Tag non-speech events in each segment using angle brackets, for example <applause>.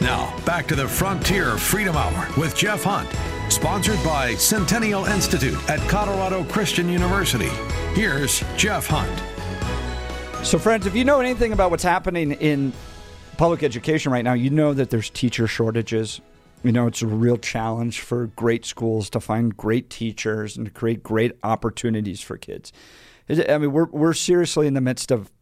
Now, back to the Frontier Freedom Hour with Jeff Hunt, sponsored by Centennial Institute at Colorado Christian University. Here's Jeff Hunt. So, friends, if you know anything about what's happening in public education right now, you know that there's teacher shortages. You know, it's a real challenge for great schools to find great teachers and to create great opportunities for kids. I mean, we're, we're seriously in the midst of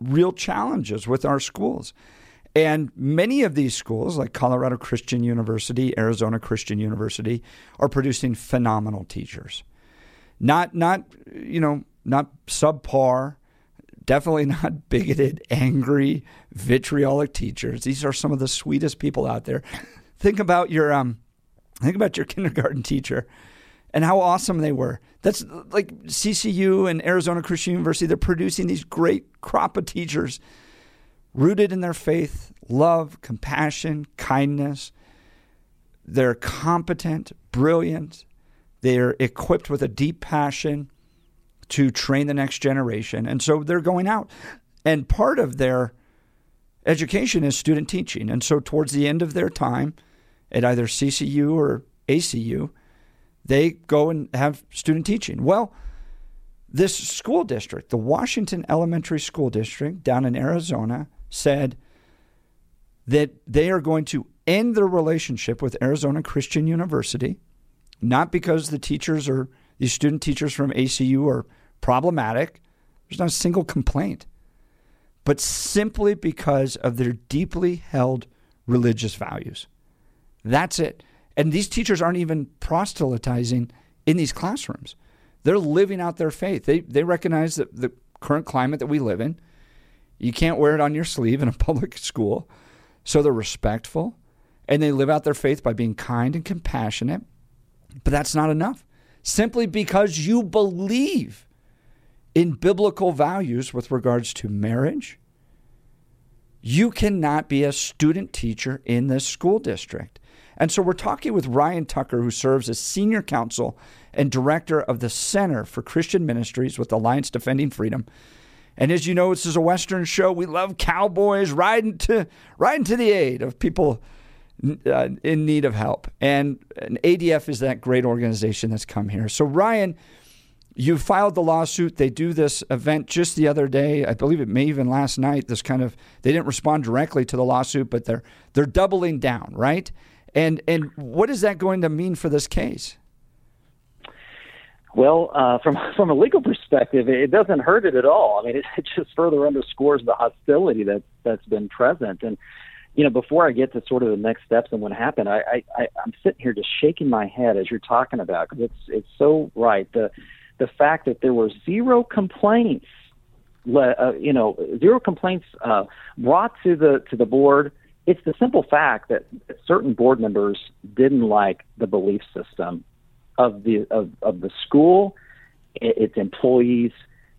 real challenges with our schools. And many of these schools, like Colorado Christian University, Arizona Christian University, are producing phenomenal teachers. Not, not you know, not subpar, definitely <laughs> not bigoted, angry, vitriolic teachers. These are some of the sweetest people out there. Think about your um, think about your <laughs> kindergarten teacher and how awesome they were. That's like CCU and Arizona Christian University. They're producing these great crop of teachers rooted in their faith, love, compassion, kindness. They're competent, brilliant. They're equipped with a deep passion to train the next generation. And so they're going out. And part of their education is student teaching. And so towards the end of their time at either CCU or ACU, they go and have student teaching. Well, this school district, the Washington Elementary School District down in Arizona, said that they are going to end their relationship with Arizona Christian University, not because the teachers or these student teachers from ACU are problematic. There's not a single complaint. But simply because of their deeply held religious values. That's it. And these teachers aren't even proselytizing in these classrooms. They're living out their faith. They, they recognize that the current climate that we live in, you can't wear it on your sleeve in a <laughs> public school. So they're respectful and they live out their faith by being kind and compassionate. But that's not enough. Simply because you believe in biblical values with regards to marriage, you cannot be a student teacher in this school district. And so we're talking with Ryan Tucker, who serves as senior counsel and director of the Center for Christian Ministries with Alliance Defending Freedom. And as you know, this is a Western show. We love cowboys riding to riding to the aid of people uh, in need of help. And, and ADF is that great organization that's come here. So Ryan, you filed the lawsuit. They do this event just the other day. I believe it may even last night. This kind of they didn't respond directly to the lawsuit, but they're they're doubling down, right? And and what is that going to mean for this case? Well, uh, from <laughs> from a legal perspective, it doesn't hurt it at all. I mean, it, it just further underscores the hostility that that's been present. And you know, before I get to sort of the next steps and what happened, I, I, I'm sitting here just shaking my head as you're talking about because it's it's so right. The the fact that there were zero complaints, uh, you know, zero complaints uh, brought to the to the board. It's the simple fact that certain board members didn't like the belief system of the of, of the school, its employees,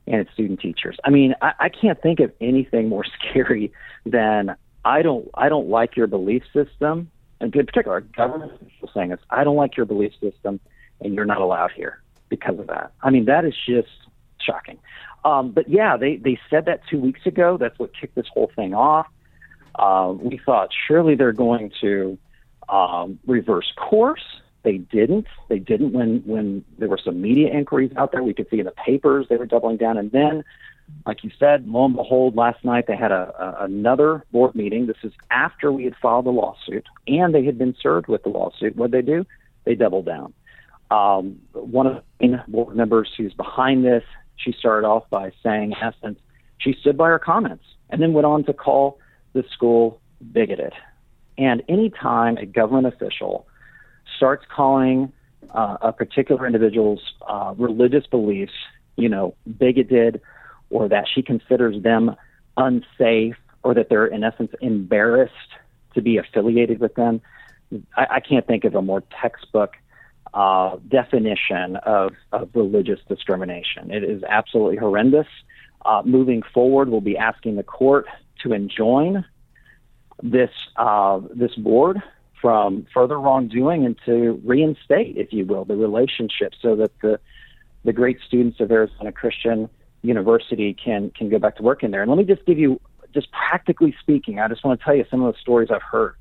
and its student teachers. I mean, I, I can't think of anything more <laughs> scary than I don't I don't like your belief system, and in particular, government officials saying this. I don't like your belief system, and you're not allowed here because of that. I mean, that is just shocking. Um, but yeah, they they said that two weeks ago. That's what kicked this whole thing off. Uh, we thought surely they're going to um, reverse course. They didn't. They didn't when when there were some media inquiries out there. We could see in the papers they were doubling down. And then, like you said, lo and behold, last night they had a, a another board meeting. This is after we had filed the lawsuit and they had been served with the lawsuit. What they do? They doubled down. Um, one of the board members who's behind this, she started off by saying, in essence, she stood by her comments and then went on to call the school bigoted. And anytime a government official starts calling uh, a particular individual's uh, religious beliefs, you know, bigoted, or that she considers them unsafe, or that they're in essence embarrassed to be affiliated with them, I, I can't think of a more textbook uh, definition of, of religious discrimination. It is absolutely horrendous. Uh, moving forward, we'll be asking the court to enjoin this uh, this board from further wrongdoing and to reinstate, if you will, the relationship so that the the great students of Arizona Christian University can can go back to work in there. And let me just give you, just practically speaking, I just want to tell you some of the stories I've heard.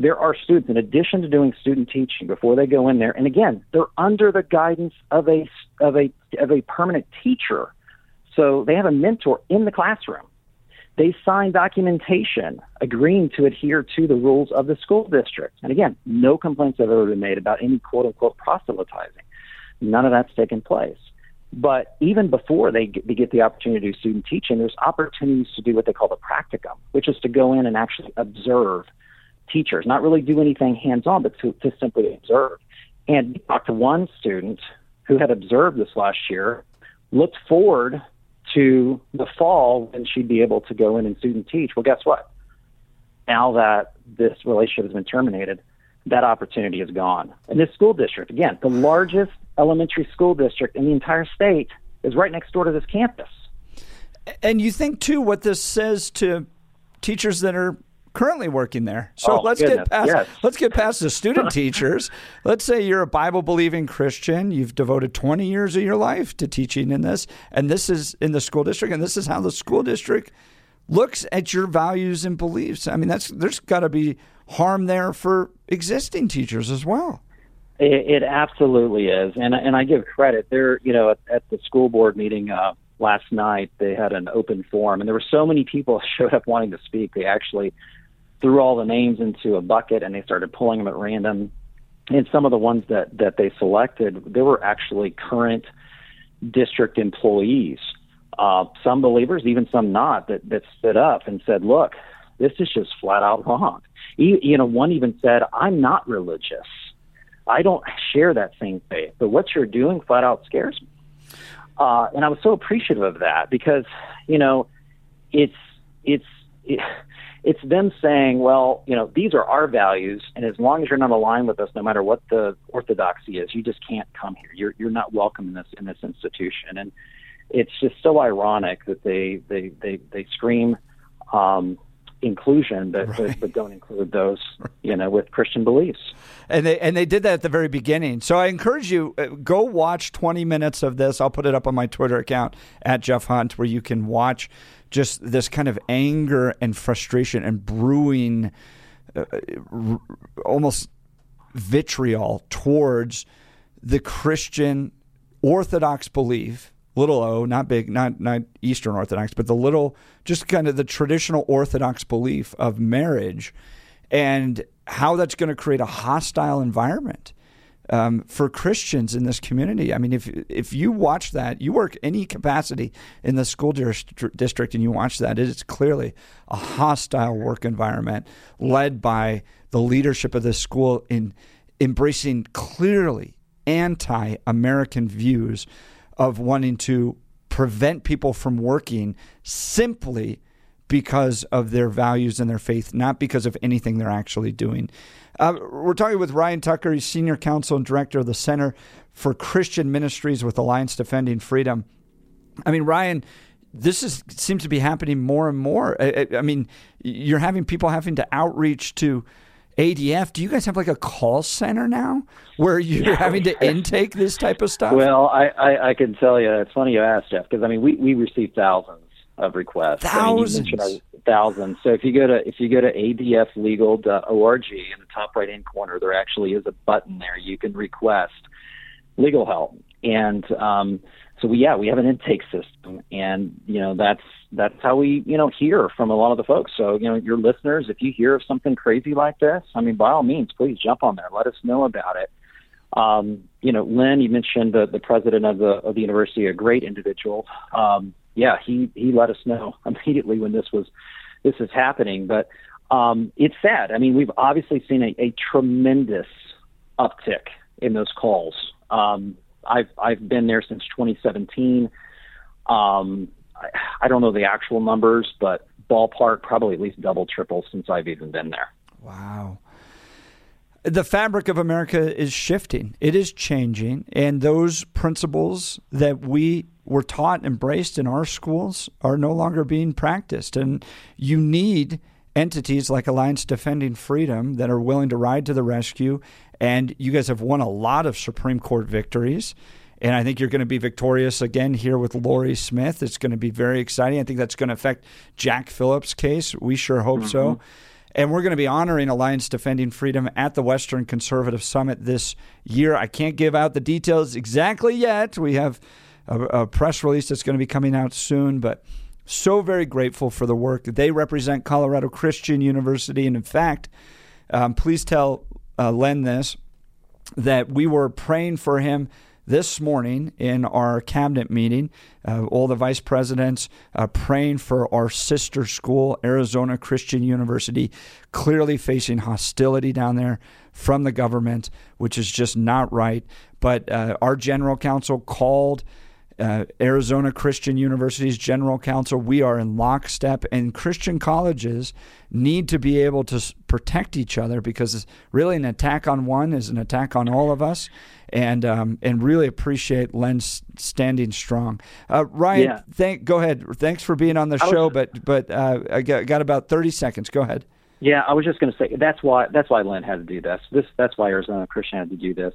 there are students, in addition to doing student teaching before they go in there, and again, they're under the guidance of a of a of a permanent teacher, so they have a mentor in the classroom. They sign documentation agreeing to adhere to the rules of the school district. And again, no complaints have ever been made about any quote unquote proselytizing. None of that's taken place. But even before they get, the opportunity to do student teaching, there's opportunities to do what they call the practicum, which is to go in and actually observe teachers, not really do anything hands on, but to, to simply observe. And we talked to one student who had observed this last year, looked forward to the fall when she'd be able to go in and student teach. Well, guess what? Now that this relationship has been terminated, that opportunity is gone. And this school district, again, the largest elementary school district in the entire state, is right next door to this campus. And you think, too, what this says to teachers that are currently working there. So oh, let's goodness. get past yes. let's get past the student <laughs> teachers. Let's say you're a Bible believing Christian. You've devoted 20 years of your life to teaching in this, and this is in the school district, and this is how the school district looks at your values and beliefs. I mean, that's there's got to be harm there for existing teachers as well. It, it, absolutely is, and and I give credit. There, you know, at, at the school board meeting uh, last night, they had an open forum, and there were so many people <laughs> showed up wanting to speak. They actually threw all the names into a bucket and they started pulling them at random. And some of the ones that, that they selected, they were actually current district employees, uh, some believers, even some not, that, that stood up and said, look, this is just flat out wrong. You, you know, one even said, I'm not religious. I don't share that same faith, but what you're doing flat out scares me. Uh, and I was so appreciative of that because, you know, it's, it's, it, it's them saying, well, you know, these are our values, and as long as you're not aligned with us, no matter what the orthodoxy is, you just can't come here. You're you're not welcome in this in this institution, and it's just so ironic that they they they they scream um, inclusion, but, right. but, but don't include those <laughs> you know with Christian beliefs. And they and they did that at the very beginning. So I encourage you uh, go watch 20 minutes of this. I'll put it up on my Twitter account at Jeff Hunt, where you can watch just this kind of anger and frustration and brewing, uh, r- almost vitriol towards the Christian Orthodox belief little o, not big, not not Eastern Orthodox, but the little, just kind of the traditional Orthodox belief of marriage, and how that's going to create a hostile environment um, for Christians in this community. I mean, if if you watch that, you work any capacity in the school district, and you watch that, it is clearly a hostile work environment led by the leadership of this school in embracing clearly anti-American views of wanting to prevent people from working simply because of their values and their faith, not because of anything they're actually doing. Uh, we're talking with Ryan Tucker. He's senior counsel and director of the Center for Christian Ministries with Alliance Defending Freedom. I mean, Ryan, this is seems to be happening more and more. I, I mean, you're having people having to outreach to ADF, do you guys have like a call center now where you're having to <laughs> intake this type of stuff? Well, I, I, I can tell you, it's funny you asked, Jeff, because I mean, we, we receive thousands of requests. Thousands. I mean, thousands. So if you go to if you go to adflegal.org in the top right hand corner, there actually is a button there you can request legal help. And um, so we yeah we have an intake system, and you know that's that's how we you know hear from a lot of the folks. So you know your listeners, if you hear of something crazy like this, I mean by all means, please jump on there, let us know about it. Um, you know, Lynn, you mentioned the, the president of the of the university, a great individual. Um, yeah, he he let us know <laughs> immediately when this was this is happening. But um, it's sad. I mean, we've obviously seen a, a tremendous uptick in those calls. Um, I've I've been there since 2017. Um, I, don't know the actual numbers, but ballpark probably at least double, triple since I've even been there. Wow. The fabric of America is shifting. It is changing, and those principles that we were taught embraced in our schools are no longer being practiced. And you need entities like Alliance Defending Freedom that are willing to ride to the rescue. And you guys have won a lot of Supreme Court victories. And I think you're going to be victorious again here with Lorie Smith. It's going to be very exciting. I think that's going to affect Jack Phillips' case. We sure hope mm-hmm. so. And we're going to be honoring Alliance Defending Freedom at the Western Conservative Summit this year. I can't give out the details exactly yet. We have a, a press release that's going to be coming out soon, but so very grateful for the work. They represent Colorado Christian University. And in fact, um, please tell uh, Len this that we were praying for him this morning in our cabinet meeting, uh, all the vice presidents uh, praying for our sister school, Arizona Christian University, clearly facing hostility down there from the government, which is just not right. But uh, our general counsel called uh, Arizona Christian University's general counsel. We are in lockstep, and Christian colleges need to be able to protect each other because really an attack on one is an attack on all of us. And um, and really appreciate Len standing strong. Uh, Ryan, yeah. thank go ahead. Thanks for being on the show, but but uh, I got, got about thirty seconds. Go ahead. Yeah, I was just going to say that's why that's why Len had to do this. This that's why Arizona Christian had to do this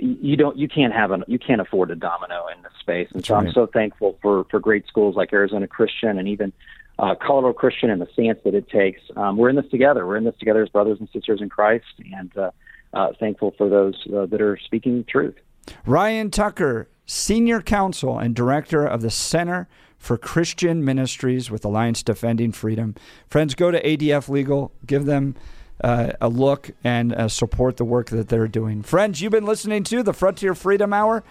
you don't you can't have a you can't afford a domino in this space and That's so right. i'm so thankful for for great schools like arizona christian and even uh, colorado christian and the stance that it takes um, we're in this together we're in this together as brothers and sisters in christ and uh, uh, thankful for those uh, that are speaking truth ryan tucker senior counsel and director of the center for christian ministries with alliance defending freedom friends go to adf legal give them uh, a look and uh, support the work that they're doing. Friends, you've been listening to the Frontier Freedom Hour.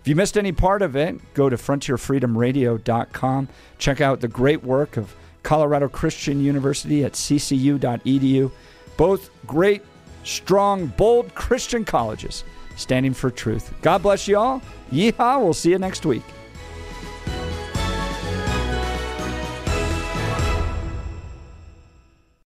If you missed any part of it, go to frontierfreedomradio.com. Check out the great work of Colorado Christian University at ccu.edu. Both great, strong, bold Christian colleges standing for truth. God bless you all. Yeehaw. We'll see you next week.